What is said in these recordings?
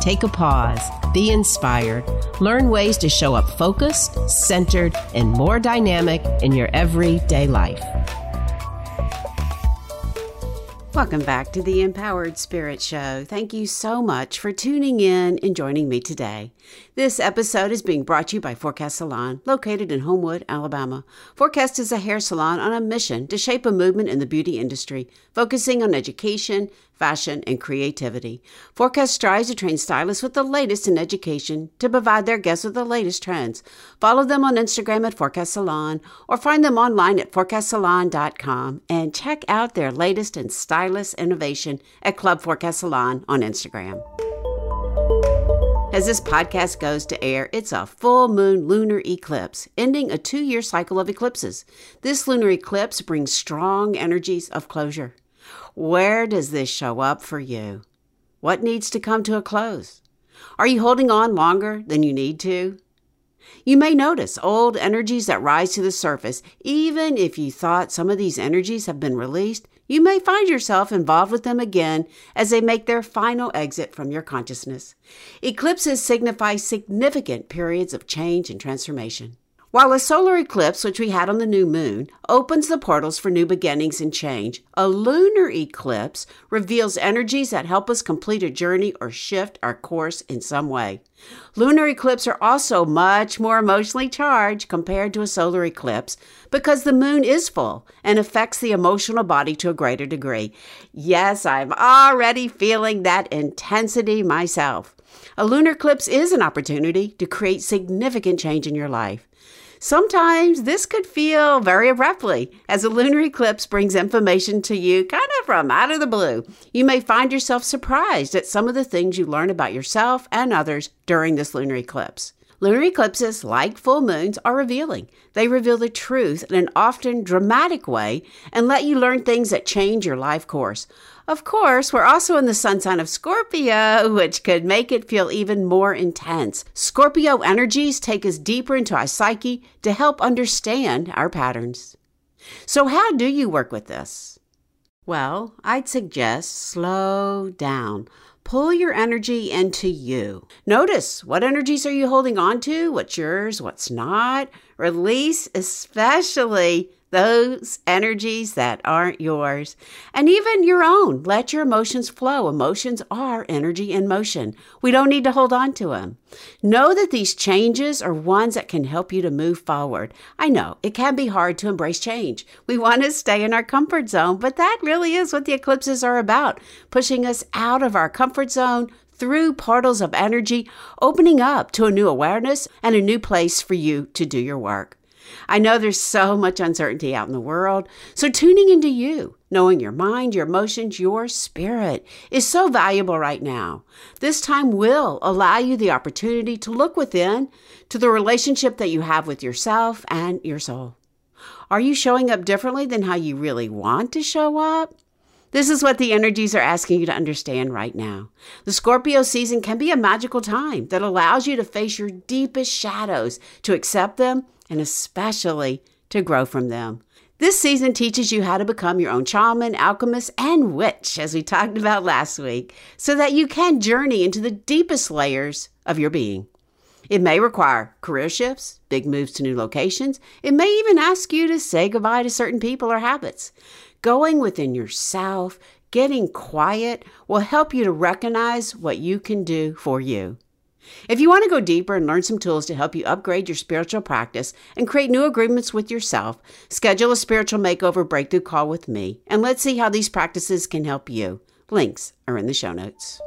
Take a pause, be inspired, learn ways to show up focused, centered, and more dynamic in your everyday life. Welcome back to the Empowered Spirit Show. Thank you so much for tuning in and joining me today. This episode is being brought to you by Forecast Salon, located in Homewood, Alabama. Forecast is a hair salon on a mission to shape a movement in the beauty industry, focusing on education, fashion, and creativity. Forecast strives to train stylists with the latest in education to provide their guests with the latest trends. Follow them on Instagram at Forecast Salon or find them online at forecastsalon.com and check out their latest in stylist innovation at Club Forecast Salon on Instagram. As this podcast goes to air, it's a full moon lunar eclipse, ending a two year cycle of eclipses. This lunar eclipse brings strong energies of closure. Where does this show up for you? What needs to come to a close? Are you holding on longer than you need to? You may notice old energies that rise to the surface. Even if you thought some of these energies have been released, you may find yourself involved with them again as they make their final exit from your consciousness. Eclipses signify significant periods of change and transformation. While a solar eclipse, which we had on the new moon, opens the portals for new beginnings and change, a lunar eclipse reveals energies that help us complete a journey or shift our course in some way. Lunar eclipses are also much more emotionally charged compared to a solar eclipse because the moon is full and affects the emotional body to a greater degree. Yes, I'm already feeling that intensity myself. A lunar eclipse is an opportunity to create significant change in your life. Sometimes this could feel very abruptly, as a lunar eclipse brings information to you kind of from out of the blue. You may find yourself surprised at some of the things you learn about yourself and others during this lunar eclipse. Lunar eclipses, like full moons, are revealing. They reveal the truth in an often dramatic way and let you learn things that change your life course. Of course, we're also in the sun sign of Scorpio, which could make it feel even more intense. Scorpio energies take us deeper into our psyche to help understand our patterns. So, how do you work with this? Well, I'd suggest slow down. Pull your energy into you. Notice what energies are you holding on to, what's yours, what's not. Release, especially those energies that aren't yours, and even your own. Let your emotions flow. Emotions are energy in motion. We don't need to hold on to them. Know that these changes are ones that can help you to move forward. I know it can be hard to embrace change. We want to stay in our comfort zone, but that really is what the eclipses are about pushing us out of our comfort zone through portals of energy, opening up to a new awareness and a new place for you to do your work. I know there's so much uncertainty out in the world. So tuning into you, knowing your mind, your emotions, your spirit is so valuable right now. This time will allow you the opportunity to look within to the relationship that you have with yourself and your soul. Are you showing up differently than how you really want to show up? This is what the energies are asking you to understand right now. The Scorpio season can be a magical time that allows you to face your deepest shadows, to accept them, and especially to grow from them. This season teaches you how to become your own shaman, alchemist, and witch, as we talked about last week, so that you can journey into the deepest layers of your being. It may require career shifts, big moves to new locations. It may even ask you to say goodbye to certain people or habits. Going within yourself, getting quiet will help you to recognize what you can do for you. If you want to go deeper and learn some tools to help you upgrade your spiritual practice and create new agreements with yourself, schedule a spiritual makeover breakthrough call with me, and let's see how these practices can help you. Links are in the show notes.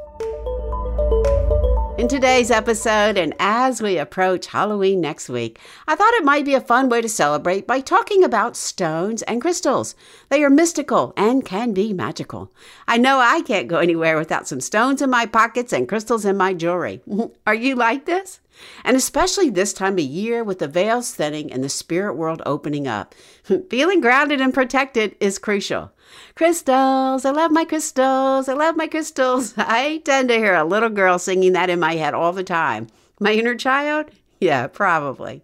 In today's episode, and as we approach Halloween next week, I thought it might be a fun way to celebrate by talking about stones and crystals. They are mystical and can be magical. I know I can't go anywhere without some stones in my pockets and crystals in my jewelry. are you like this? And especially this time of year with the veils thinning and the spirit world opening up, feeling grounded and protected is crucial. Crystals, I love my crystals, I love my crystals. I tend to hear a little girl singing that in my head all the time. My inner child? Yeah, probably.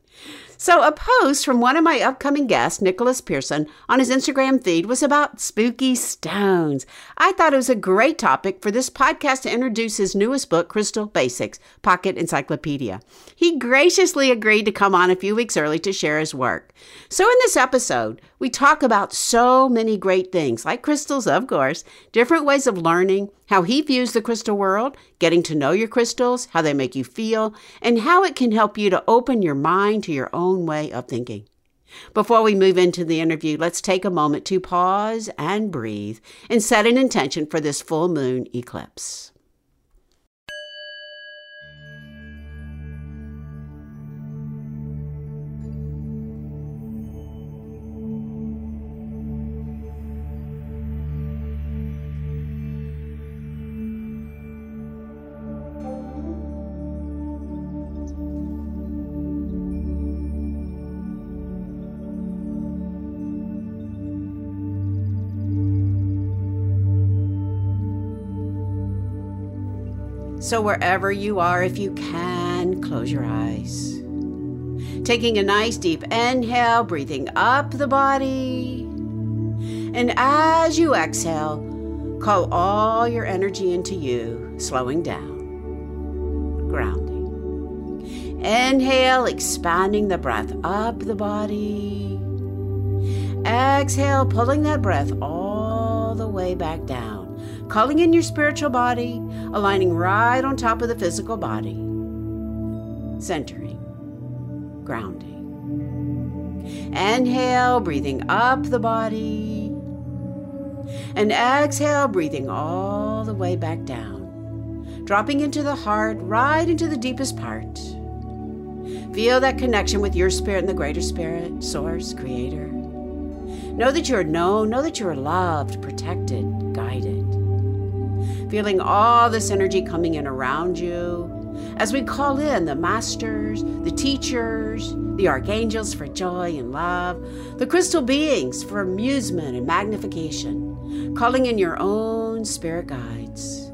So, a post from one of my upcoming guests, Nicholas Pearson, on his Instagram feed was about spooky stones. I thought it was a great topic for this podcast to introduce his newest book, Crystal Basics Pocket Encyclopedia. He graciously agreed to come on a few weeks early to share his work. So, in this episode, we talk about so many great things, like crystals, of course, different ways of learning, how he views the crystal world, getting to know your crystals, how they make you feel, and how it can help you to open your mind to your own way of thinking. Before we move into the interview, let's take a moment to pause and breathe and set an intention for this full moon eclipse. So, wherever you are, if you can, close your eyes. Taking a nice deep inhale, breathing up the body. And as you exhale, call all your energy into you, slowing down, grounding. Inhale, expanding the breath up the body. Exhale, pulling that breath all the way back down calling in your spiritual body, aligning right on top of the physical body, centering, grounding. Inhale, breathing up the body. And exhale, breathing all the way back down, dropping into the heart, right into the deepest part. Feel that connection with your spirit and the greater spirit, source, creator. Know that you are known, know that you are loved, protected, guided feeling all this energy coming in around you as we call in the masters, the teachers, the archangels for joy and love, the crystal beings for amusement and magnification, calling in your own spirit guides.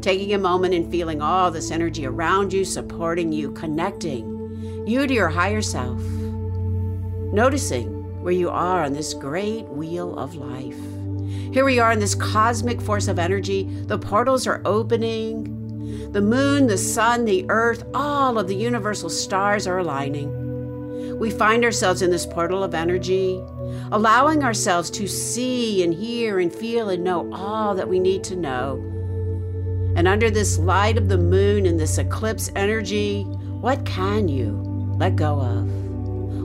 Taking a moment and feeling all this energy around you, supporting you, connecting you to your higher self. Noticing where you are on this great wheel of life. Here we are in this cosmic force of energy. The portals are opening. The moon, the sun, the earth, all of the universal stars are aligning. We find ourselves in this portal of energy, allowing ourselves to see and hear and feel and know all that we need to know. And under this light of the moon and this eclipse energy, what can you let go of?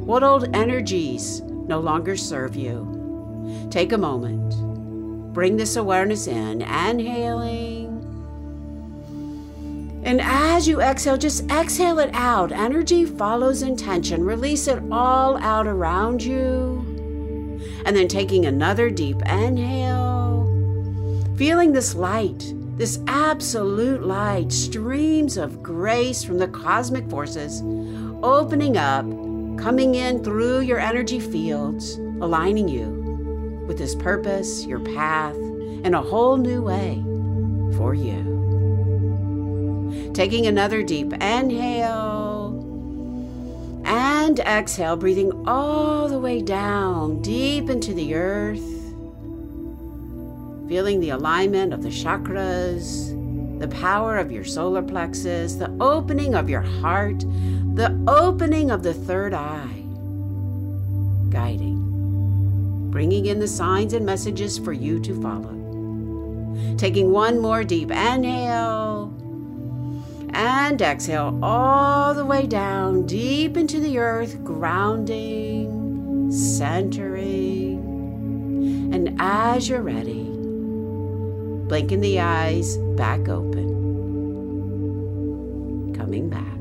What old energies no longer serve you? Take a moment Bring this awareness in, inhaling. And as you exhale, just exhale it out. Energy follows intention. Release it all out around you. And then taking another deep inhale, feeling this light, this absolute light, streams of grace from the cosmic forces opening up, coming in through your energy fields, aligning you with His purpose, your path, in a whole new way for you. Taking another deep inhale and exhale, breathing all the way down deep into the earth. Feeling the alignment of the chakras, the power of your solar plexus, the opening of your heart, the opening of the third eye, guiding bringing in the signs and messages for you to follow. Taking one more deep inhale and exhale all the way down deep into the earth, grounding, centering. And as you're ready, blinking the eyes back open, coming back.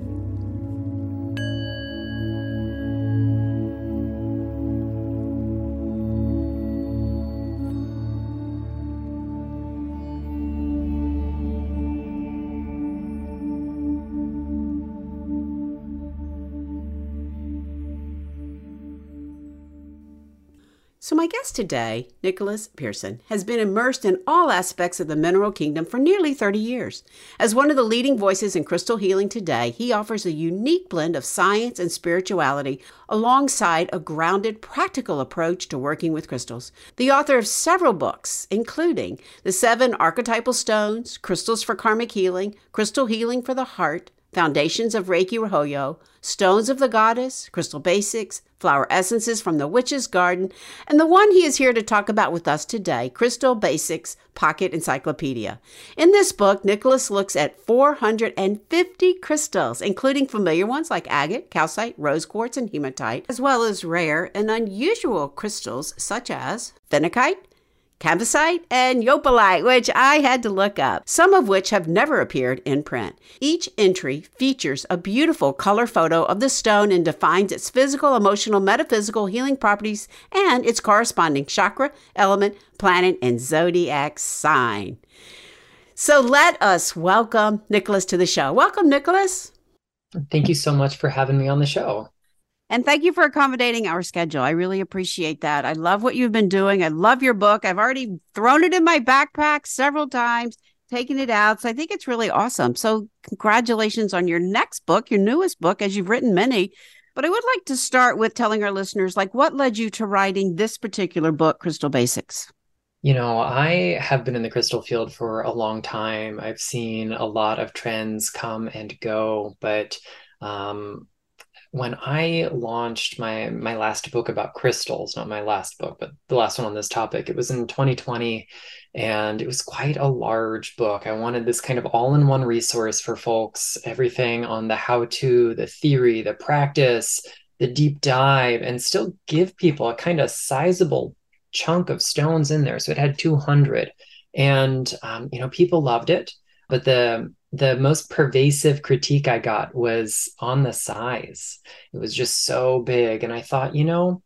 So, my guest today, Nicholas Pearson, has been immersed in all aspects of the mineral kingdom for nearly 30 years. As one of the leading voices in crystal healing today, he offers a unique blend of science and spirituality alongside a grounded, practical approach to working with crystals. The author of several books, including The Seven Archetypal Stones, Crystals for Karmic Healing, Crystal Healing for the Heart, Foundations of Reiki Ryoho, Stones of the Goddess, Crystal Basics, Flower Essences from the Witch's Garden, and the one he is here to talk about with us today, Crystal Basics Pocket Encyclopedia. In this book, Nicholas looks at 450 crystals, including familiar ones like agate, calcite, rose quartz, and hematite, as well as rare and unusual crystals such as phenakite, Cambesite, and Yooperlite, which I had to look up, some of which have never appeared in print. Each entry features a beautiful color photo of the stone and defines its physical, emotional, metaphysical healing properties and its corresponding chakra, element, planet, and zodiac sign. So let us welcome Nicholas to the show. Welcome, Nicholas. Thank you so much for having me on the show. And thank you for accommodating our schedule. I really appreciate that. I love what you've been doing. I love your book. I've already thrown it in my backpack several times, taken it out. So I think it's really awesome. So, congratulations on your next book, your newest book, as you've written many. But I would like to start with telling our listeners, like, what led you to writing this particular book, Crystal Basics? You know, I have been in the crystal field for a long time. I've seen a lot of trends come and go, but um, when I launched my my last book about crystals, not my last book, but the last one on this topic, it was in 2020 and it was quite a large book. I wanted this kind of all-in-one resource for folks, everything on the how-to, the theory, the practice, the deep dive and still give people a kind of sizable chunk of stones in there. So it had 200 and um, you know people loved it, but the the most pervasive critique I got was on the size. It was just so big. And I thought, you know,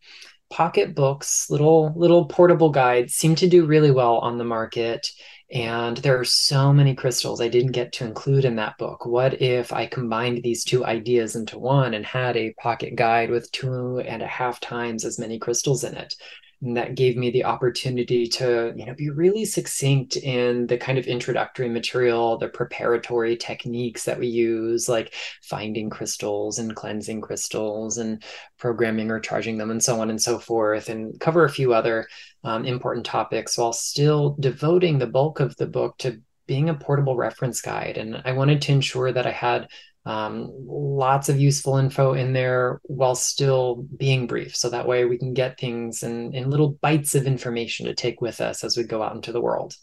pocket books, little little portable guides seem to do really well on the market. And there are so many crystals I didn't get to include in that book. What if I combined these two ideas into one and had a pocket guide with two and a half times as many crystals in it? And that gave me the opportunity to you know be really succinct in the kind of introductory material the preparatory techniques that we use like finding crystals and cleansing crystals and programming or charging them and so on and so forth and cover a few other um, important topics while still devoting the bulk of the book to being a portable reference guide. And i wanted to ensure that i had um, lots of useful info in there while still being brief. So that way we can get things in, in little bites of information to take with us as we go out into the world.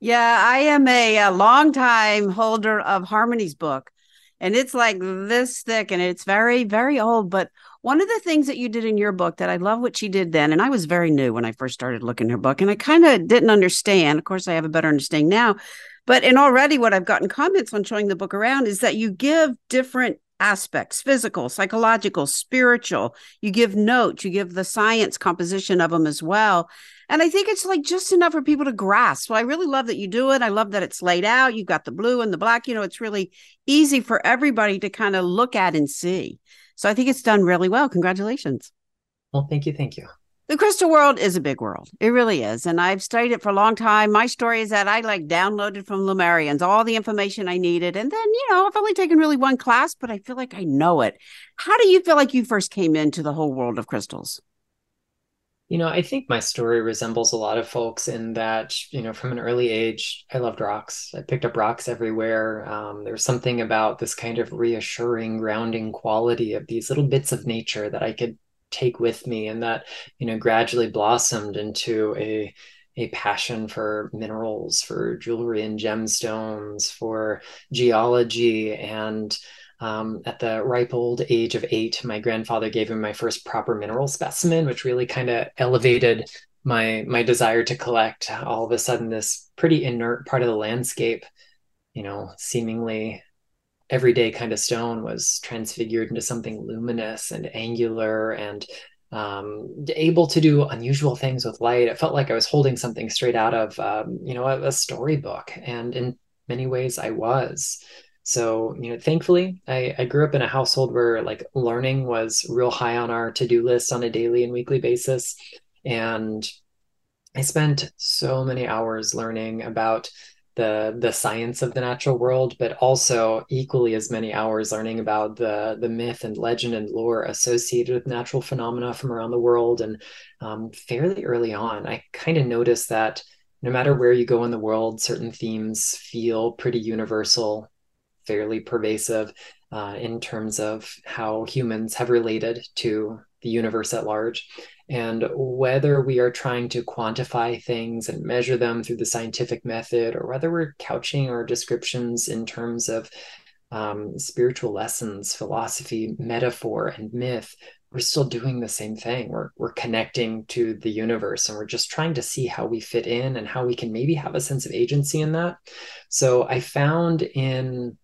Yeah, I am a, a long time holder of Harmony's book, and it's like this thick and it's very, very old. But one of the things that you did in your book that I love what she did then, and I was very new when I first started looking her book, and I kind of didn't understand. Of course, I have a better understanding now but and already what I've gotten comments on showing the book around is that you give different aspects physical, psychological, spiritual. You give notes, you give the science composition of them as well. And I think it's like just enough for people to grasp. So I really love that you do it. I love that it's laid out. You've got the blue and the black. You know, it's really easy for everybody to kind of look at and see. So I think it's done really well. Congratulations. Well, thank you. Thank you. The crystal world is a big world. It really is. And I've studied it for a long time. My story is that I like downloaded from Lemurians all the information I needed. And then, you know, I've only taken really one class, but I feel like I know it. How do you feel like you first came into the whole world of crystals? You know, I think my story resembles a lot of folks in that, you know, from an early age, I loved rocks. I picked up rocks everywhere. Um, there was something about this kind of reassuring, grounding quality of these little bits of nature that I could take with me and that you know gradually blossomed into a a passion for minerals for jewelry and gemstones for geology. And um, at the ripe old age of eight my grandfather gave me my first proper mineral specimen which really kind of elevated my my desire to collect. All of a sudden this pretty inert part of the landscape you know seemingly everyday kind of stone was transfigured into something luminous and angular and um, able to do unusual things with light. It felt like I was holding something straight out of, um, you know, a, a storybook. And in many ways, I was. So, you know, thankfully, I, I grew up in a household where like learning was real high on our to do list on a daily and weekly basis. And I spent so many hours learning about the the science of the natural world, but also equally as many hours learning about the the myth and legend and lore associated with natural phenomena from around the world. And um, fairly early on, I kind of noticed that no matter where you go in the world, certain themes feel pretty universal, fairly pervasive uh, in terms of how humans have related to the universe at large. And whether we are trying to quantify things and measure them through the scientific method, or whether we're couching our descriptions in terms of um, spiritual lessons, philosophy, metaphor, and myth, we're still doing the same thing. We're we're connecting to the universe, and we're just trying to see how we fit in and how we can maybe have a sense of agency in that. So I found in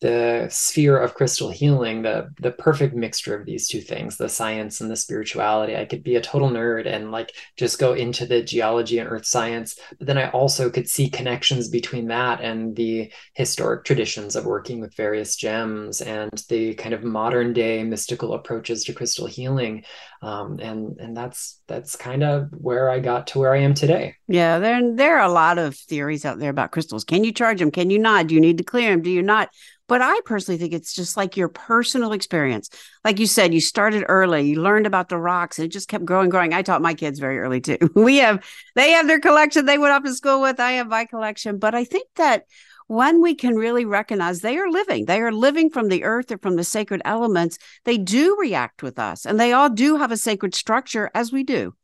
the sphere of crystal healing the the perfect mixture of these two things the science and the spirituality. I could be a total nerd and like just go into the geology and earth science but then i also could see connections between that and the historic traditions of working with various gems and the kind of modern day mystical approaches to crystal healing. Um, and and that's that's kind of where i got to where i am today. Yeah there there are a lot of theories out there about crystals. Can you charge them can you not? Do you need to clear them do you not but I personally think it's just like your personal experience. Like you said, you started early, you learned about the rocks, and it just kept growing, growing. I taught my kids very early too. We have, they have their collection they went off to school with. I have my collection. But I think that when we can really recognize they are living, they are living from the earth or from the sacred elements, they do react with us and they all do have a sacred structure as we do.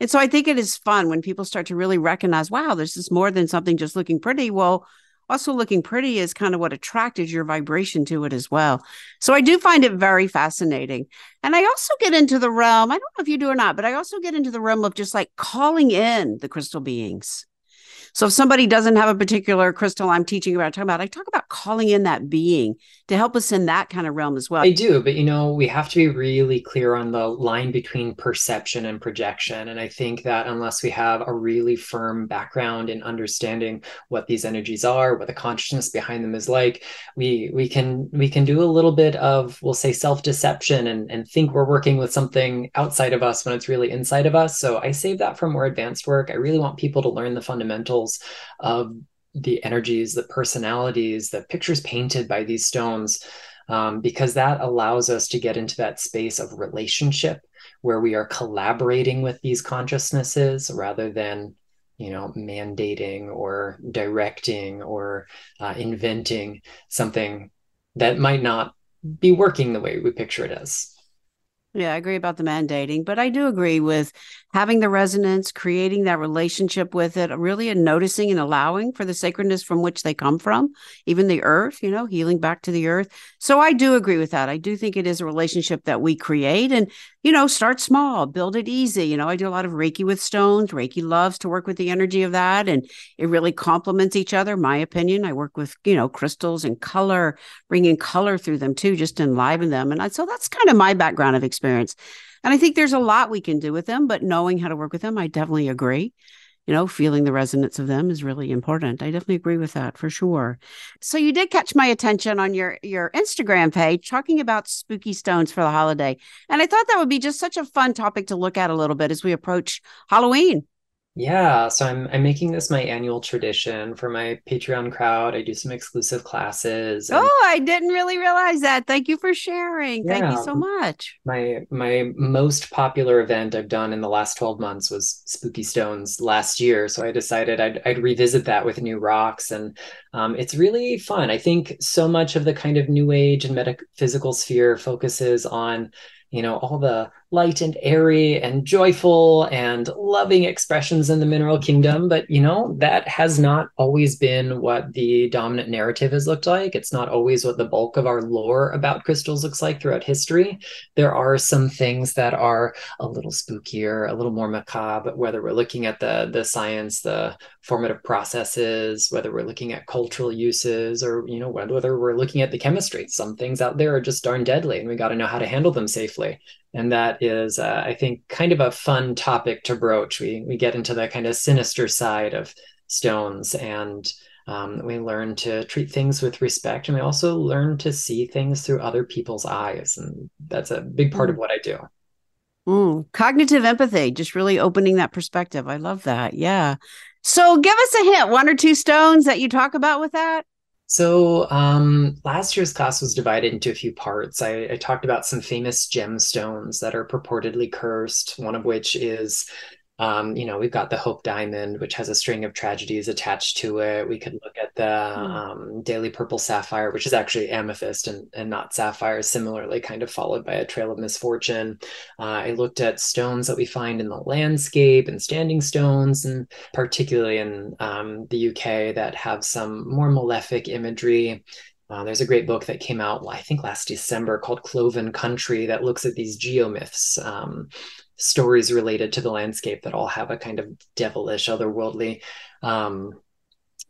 And so I think it is fun when people start to really recognize, wow, this is more than something just looking pretty. Well, also looking pretty is kind of what attracted your vibration to it as well. So I do find it very fascinating. And I also get into the realm, I don't know if you do or not, but I also get into the realm of just like calling in the crystal beings. So if somebody doesn't have a particular crystal I'm teaching about, talking about, I talk about calling in that being to help us in that kind of realm as well. I do, but you know, we have to be really clear on the line between perception and projection. And I think that unless we have a really firm background in understanding what these energies are, what the consciousness behind them is like, we we can we can do a little bit of we'll say self-deception and, and think we're working with something outside of us when it's really inside of us. So I save that for more advanced work. I really want people to learn the fundamentals of the energies, the personalities, the pictures painted by these stones, um, because that allows us to get into that space of relationship where we are collaborating with these consciousnesses rather than you know mandating or directing or uh, inventing something that might not be working the way we picture it as yeah, I agree about the mandating, but I do agree with having the resonance, creating that relationship with it, really and noticing and allowing for the sacredness from which they come from, even the earth, you know, healing back to the earth. So I do agree with that. I do think it is a relationship that we create and, you know, start small, build it easy. You know, I do a lot of Reiki with stones. Reiki loves to work with the energy of that and it really complements each other. My opinion, I work with, you know, crystals and color, bringing color through them too, just enliven them. And I, so that's kind of my background of experience. And I think there's a lot we can do with them, but knowing how to work with them, I definitely agree. You know, feeling the resonance of them is really important. I definitely agree with that for sure. So you did catch my attention on your your Instagram page talking about spooky stones for the holiday. And I thought that would be just such a fun topic to look at a little bit as we approach Halloween. Yeah, so I'm I'm making this my annual tradition for my Patreon crowd. I do some exclusive classes. And, oh, I didn't really realize that. Thank you for sharing. Yeah, Thank you so much. My my most popular event I've done in the last 12 months was Spooky Stones last year. So I decided I'd I'd revisit that with new rocks and um, it's really fun. I think so much of the kind of new age and metaphysical sphere focuses on you know all the light and airy and joyful and loving expressions in the mineral kingdom. But you know that has not always been what the dominant narrative has looked like. It's not always what the bulk of our lore about crystals looks like throughout history. There are some things that are a little spookier a little more macabre whether we're looking at the the science the formative processes whether we're looking at cultural uses or you know whether we're looking at the chemistry. Some things out there are just darn deadly and we got to know how to handle them safely and that is uh, i think kind of a fun topic to broach we we get into the kind of sinister side of stones and um, we learn to treat things with respect and we also learn to see things through other people's eyes and that's a big part mm. of what i do Mm, cognitive empathy, just really opening that perspective. I love that. Yeah. So give us a hint, one or two stones that you talk about with that. So um, last year's class was divided into a few parts. I, I talked about some famous gemstones that are purportedly cursed, one of which is um, you know, we've got the Hope Diamond, which has a string of tragedies attached to it. We could look at the mm. um, Delhi Purple Sapphire, which is actually amethyst and, and not sapphire, similarly kind of followed by a trail of misfortune. Uh, I looked at stones that we find in the landscape and standing stones, and particularly in um, the UK that have some more malefic imagery. Uh, there's a great book that came out, I think, last December called Cloven Country that looks at these geomyths, um, stories related to the landscape that all have a kind of devilish, otherworldly um,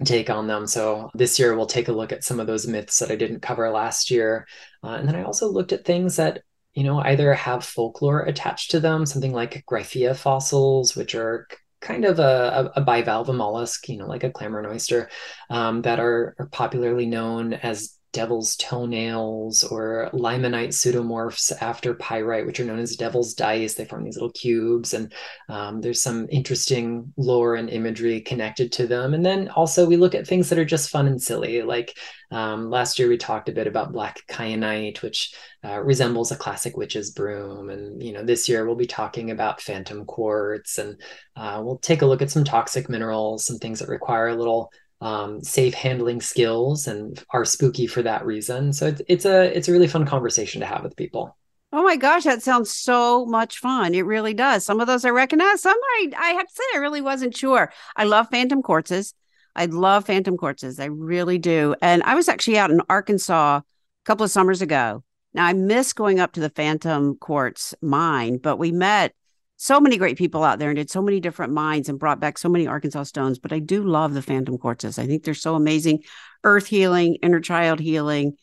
take on them. So this year we'll take a look at some of those myths that I didn't cover last year. Uh, and then I also looked at things that you know either have folklore attached to them, something like Gryphaea fossils, which are kind of a, a, bivalve mollusk, you know, like a clambering oyster, um, that are, are popularly known as devil's toenails or limonite pseudomorphs after pyrite, which are known as devil's dice. They form these little cubes, and um, there's some interesting lore and imagery connected to them. And then also we look at things that are just fun and silly. Like um, last year we talked a bit about black kyanite, which uh, resembles a classic witch's broom. And you know this year we'll be talking about phantom quartz, and uh, we'll take a look at some toxic minerals, some things that require a little um, safe handling skills and are spooky for that reason. So it's it's a it's a really fun conversation to have with people. Oh my gosh, that sounds so much fun. It really does. Some of those I recognize. Some I I have to say I really wasn't sure. I love phantom quartzes. I love phantom quartzes. I really do. And I was actually out in Arkansas a couple of summers ago. Now I miss going up to the phantom quartz mine, but we met so many great people out there and did so many different mines and brought back so many Arkansas stones. But I do love the phantom quartzes. I think they're so amazing. Earth healing, inner child healing,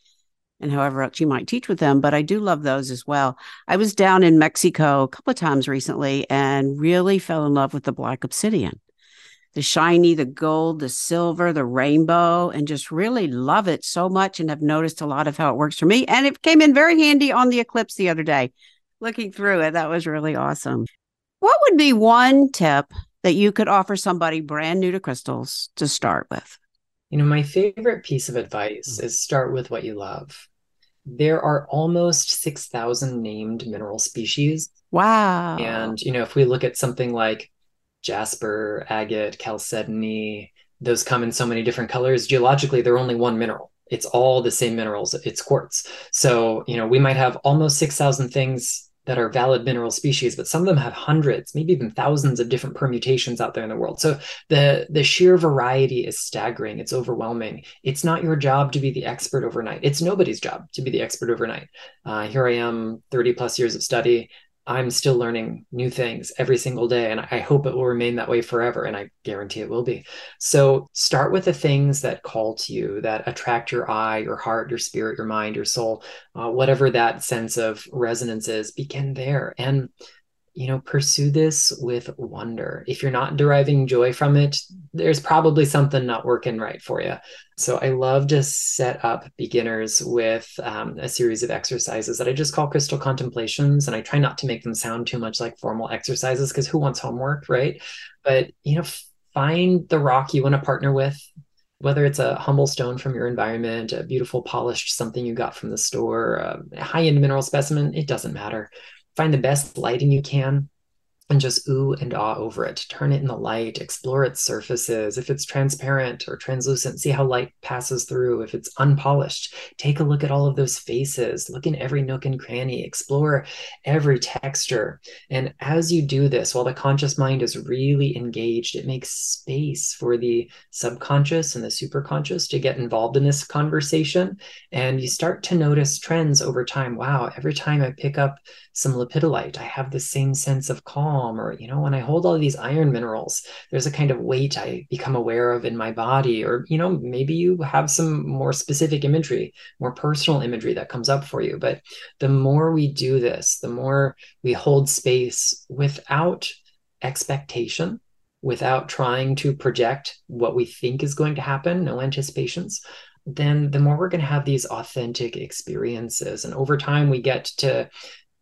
and however else you might teach with them. But I do love those as well. I was down in Mexico a couple of times recently and really fell in love with the black obsidian. The shiny, the gold, the silver, the rainbow, and just really love it so much and have noticed a lot of how it works for me. And it came in very handy on the eclipse the other day looking through it. That was really awesome. What would be one tip that you could offer somebody brand new to crystals to start with? You know, my favorite piece of advice mm. is start with what you love. There are almost 6,000 named mineral species. Wow. And, you know, if we look at something like jasper, agate, chalcedony, those come in so many different colors. Geologically, they're only one mineral. It's all the same minerals. It's quartz. So, you know, we might have almost 6,000 things that are valid mineral species, but some of them have hundreds, maybe even thousands of different permutations out there in the world. So the the sheer variety is staggering. It's overwhelming. It's not your job to be the expert overnight. It's nobody's job to be the expert overnight. Uh, here I am, 30 plus years of study. I'm still learning new things every single day. And I hope it will remain that way forever. And I guarantee it will be. So start with the things that call to you, that attract your eye, your heart, your spirit, your mind, your soul, uh, whatever that sense of resonance is, begin there. And you know, pursue this with wonder. If you're not deriving joy from it, there's probably something not working right for you. So I love to set up beginners with um, a series of exercises that I just call crystal contemplations. And I try not to make them sound too much like formal exercises because who wants homework, right? But, you know, find the rock you want to partner with, whether it's a humble stone from your environment, a beautiful polished something you got from the store, a high end mineral specimen, it doesn't matter find the best lighting you can and just ooh and ah over it. Turn it in the light, explore its surfaces. If it's transparent or translucent, see how light passes through. If it's unpolished, take a look at all of those faces, look in every nook and cranny, explore every texture. And as you do this, while the conscious mind is really engaged, it makes space for the subconscious and the superconscious to get involved in this conversation. And you start to notice trends over time. Wow, every time I pick up some lepidolite, I have the same sense of calm. Or, you know, when I hold all these iron minerals, there's a kind of weight I become aware of in my body. Or, you know, maybe you have some more specific imagery, more personal imagery that comes up for you. But the more we do this, the more we hold space without expectation, without trying to project what we think is going to happen, no anticipations, then the more we're going to have these authentic experiences. And over time, we get to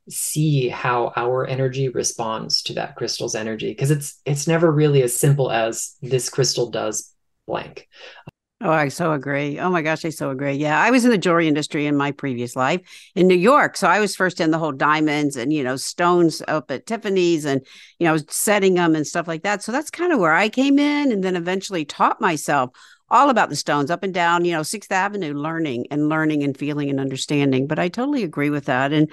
see how our energy responds to that crystal's energy because it's it's never really as simple as this crystal does blank Oh, I so agree. Oh my gosh, I so agree. Yeah, I was in the jewelry industry in my previous life in New York. So I was first in the whole diamonds and, you know, stones up at Tiffany's and, you know, setting them and stuff like that. So that's kind of where I came in and then eventually taught myself all about the stones up and down, you know, Sixth Avenue, learning and learning and feeling and understanding. But I totally agree with that. And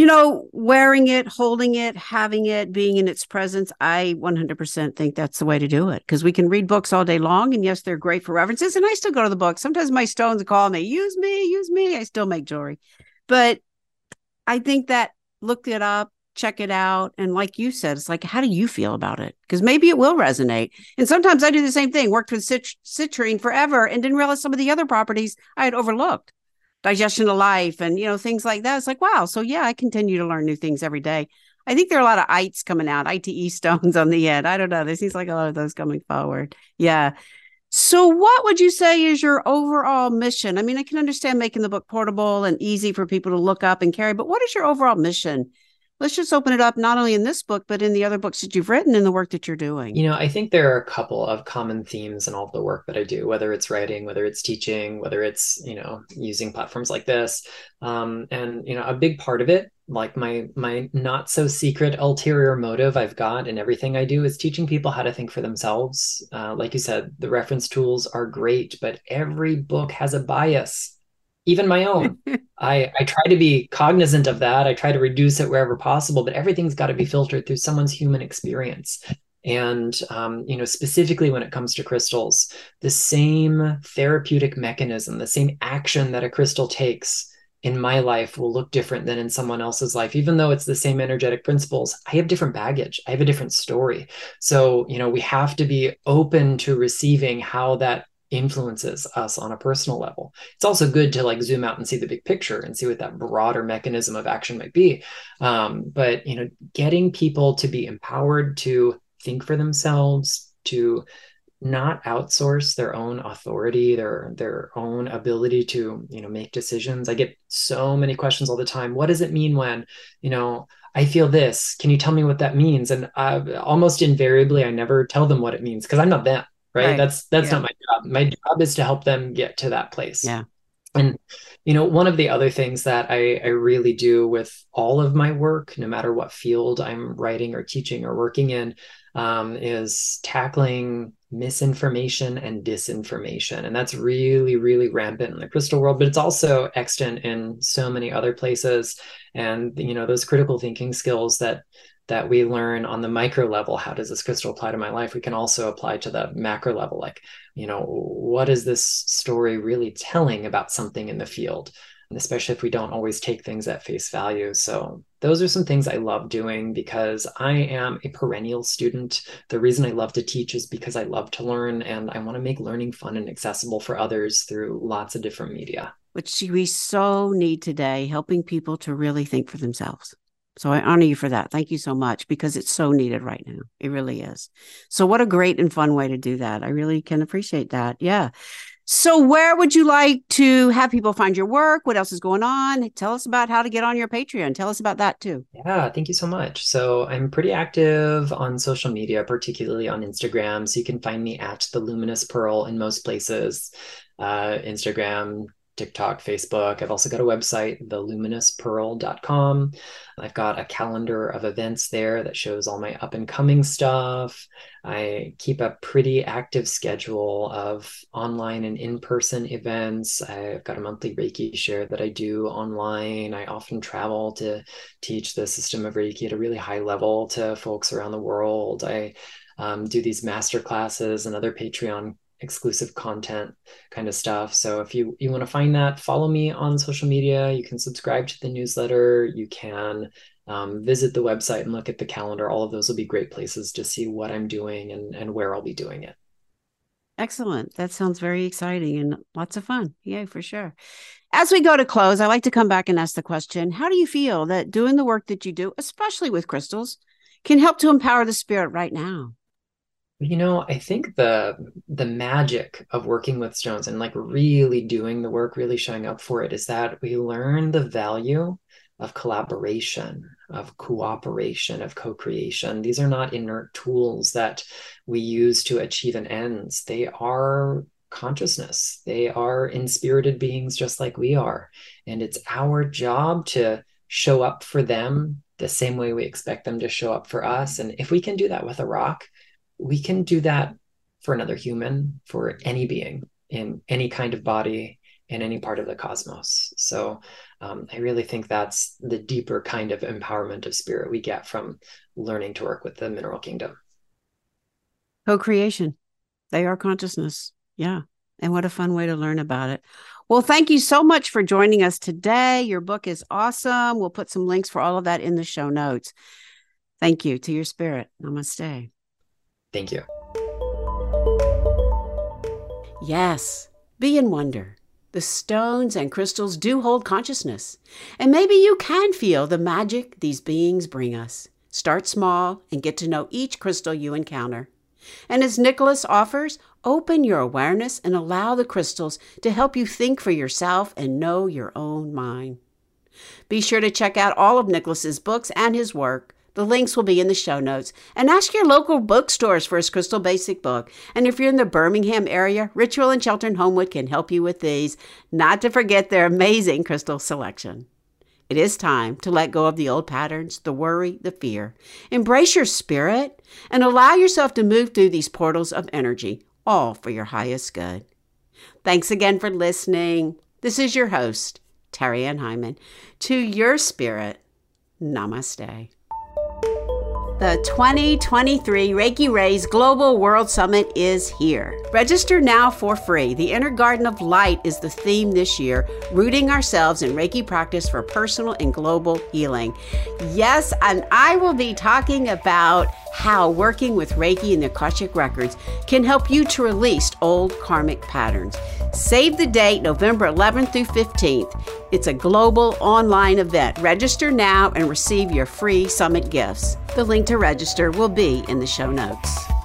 you know, wearing it, holding it, having it, being in its presence, I 100% think that's the way to do it because we can read books all day long. And yes, they're great for references. And I still go to the book. Sometimes my stones call me, use me, use me. I still make jewelry. But I think that look it up, check it out. And like you said, it's like, how do you feel about it? Because maybe it will resonate. And sometimes I do the same thing, worked with cit- citrine forever and didn't realize some of the other properties I had overlooked digestion of life and you know things like that. It's like wow so yeah i continue to learn new things every day. I think there are a lot of ites coming out ite stones on the end. I don't know. There seems like a lot of those coming forward. Yeah. So what would you say is your overall mission? I mean i can understand making the book portable and easy for people to look up and carry but what is your overall mission let's just open it up not only in this book but in the other books that you've written and the work that you're doing. You know i think there are a couple of common themes in all the work that i do whether it's writing whether it's teaching whether it's you know using platforms like this. Um, and you know a big part of it like my my not so secret ulterior motive i've got in everything i do is teaching people how to think for themselves. Uh, like you said the reference tools are great but every book has a bias even my own. I, I try to be cognizant of that. I try to reduce it wherever possible, but everything's got to be filtered through someone's human experience. And, um, you know, specifically when it comes to crystals, the same therapeutic mechanism, the same action that a crystal takes in my life will look different than in someone else's life even though it's the same energetic principles i have different baggage i have a different story so you know we have to be open to receiving how that influences us on a personal level. It's also good to like zoom out and see the big picture and see what that broader mechanism of action might be. Um, but you know, getting people to be empowered to think for themselves, to not outsource their own authority, their their own ability to you know make decisions. I get so many questions all the time. What does it mean when you know I feel this? Can you tell me what that means? And uh, almost invariably, I never tell them what it means because I'm not them right? right. That's that's yeah. not my job. My job is to help them get to that place. Yeah. And you know, one of the other things that I, I really do with all of my work, no matter what field I'm writing or teaching or working in, um, is tackling misinformation and disinformation. And that's really, really rampant in the crystal world, but it's also extant in so many other places. And you know, those critical thinking skills that that we learn on the micro level how does this crystal apply to my life? We can also apply to the macro level like you know what is this story really telling about something in the field? And especially if we don't always take things at face value. So those are some things i love doing because i am a perennial student. The reason i love to teach is because i love to learn and i want to make learning fun and accessible for others through lots of different media. Which we so need today helping people to really think for themselves so I honor you for that. Thank you so much because it's so needed right now. It really is. So what a great and fun way to do that. I really can appreciate that. Yeah. So where would you like to have people find your work? What else is going on? Tell us about how to get on your Patreon. Tell us about that too. Yeah, thank you so much. So I'm pretty active on social media, particularly on Instagram. So you can find me at the Luminous Pearl in most places. Uh, Instagram, TikTok, Facebook. I've also got a website, theluminouspearl.com. I've got a calendar of events there that shows all my up and coming stuff. I keep a pretty active schedule of online and in person events. I've got a monthly Reiki share that I do online. I often travel to teach the system of Reiki at a really high level to folks around the world. I um, do these master classes and other Patreon exclusive content kind of stuff. So if you you want to find that, follow me on social media. You can subscribe to the newsletter. You can um, visit the website and look at the calendar. All of those will be great places to see what I'm doing and and where I'll be doing it. Excellent. That sounds very exciting and lots of fun. Yay, for sure. As we go to close, I like to come back and ask the question How do you feel that doing the work that you do, especially with crystals, can help to empower the spirit right now? You know i think the the magic of working with stones and like really doing the work really showing up for it is that we learn the value of collaboration, of cooperation, of co creation. These are not inert tools that we use to achieve an ends. They are consciousness, they are inspirited beings just like we are. And it's our job to show up for them the same way we expect them to show up for us. And if we can do that with a rock, we can do that for another human, for any being in any kind of body, in any part of the cosmos. So um, I really think that's the deeper kind of empowerment of spirit we get from learning to work with the mineral kingdom. Co creation. They are consciousness. Yeah. And what a fun way to learn about it. Well, thank you so much for joining us today. Your book is awesome. We'll put some links for all of that in the show notes. Thank you to your spirit. Namaste. Thank you. Yes, be in wonder. The stones and crystals do hold consciousness, and maybe you can feel the magic these beings bring us. Start small and get to know each crystal you encounter. And as Nicholas offers, open your awareness and allow the crystals to help you think for yourself and know your own mind. Be sure to check out all of Nicholas's books and his work. The links will be in the show notes. And ask your local bookstores for his Crystal Basic book. And if you're in the Birmingham area, Ritual and Shelton Homewood can help you with these, not to forget their amazing crystal selection. It is time to let go of the old patterns, the worry, the fear. Embrace your spirit and allow yourself to move through these portals of energy, all for your highest good. Thanks again for listening. This is your host, Terri Ann Heiman. To your spirit, namaste. The 2023 Reiki Rays Global World Summit is here. Register now for free. The Inner Garden of Light is the theme this year, rooting ourselves in Reiki practice for personal and global healing. Yes, and I will be talking about how working with Reiki and the Akashic Records can help you to release old karmic patterns. Save the date, November 11th through 15th. It's a global online event. Register now and receive your free summit gifts. The link to register will be in the show notes.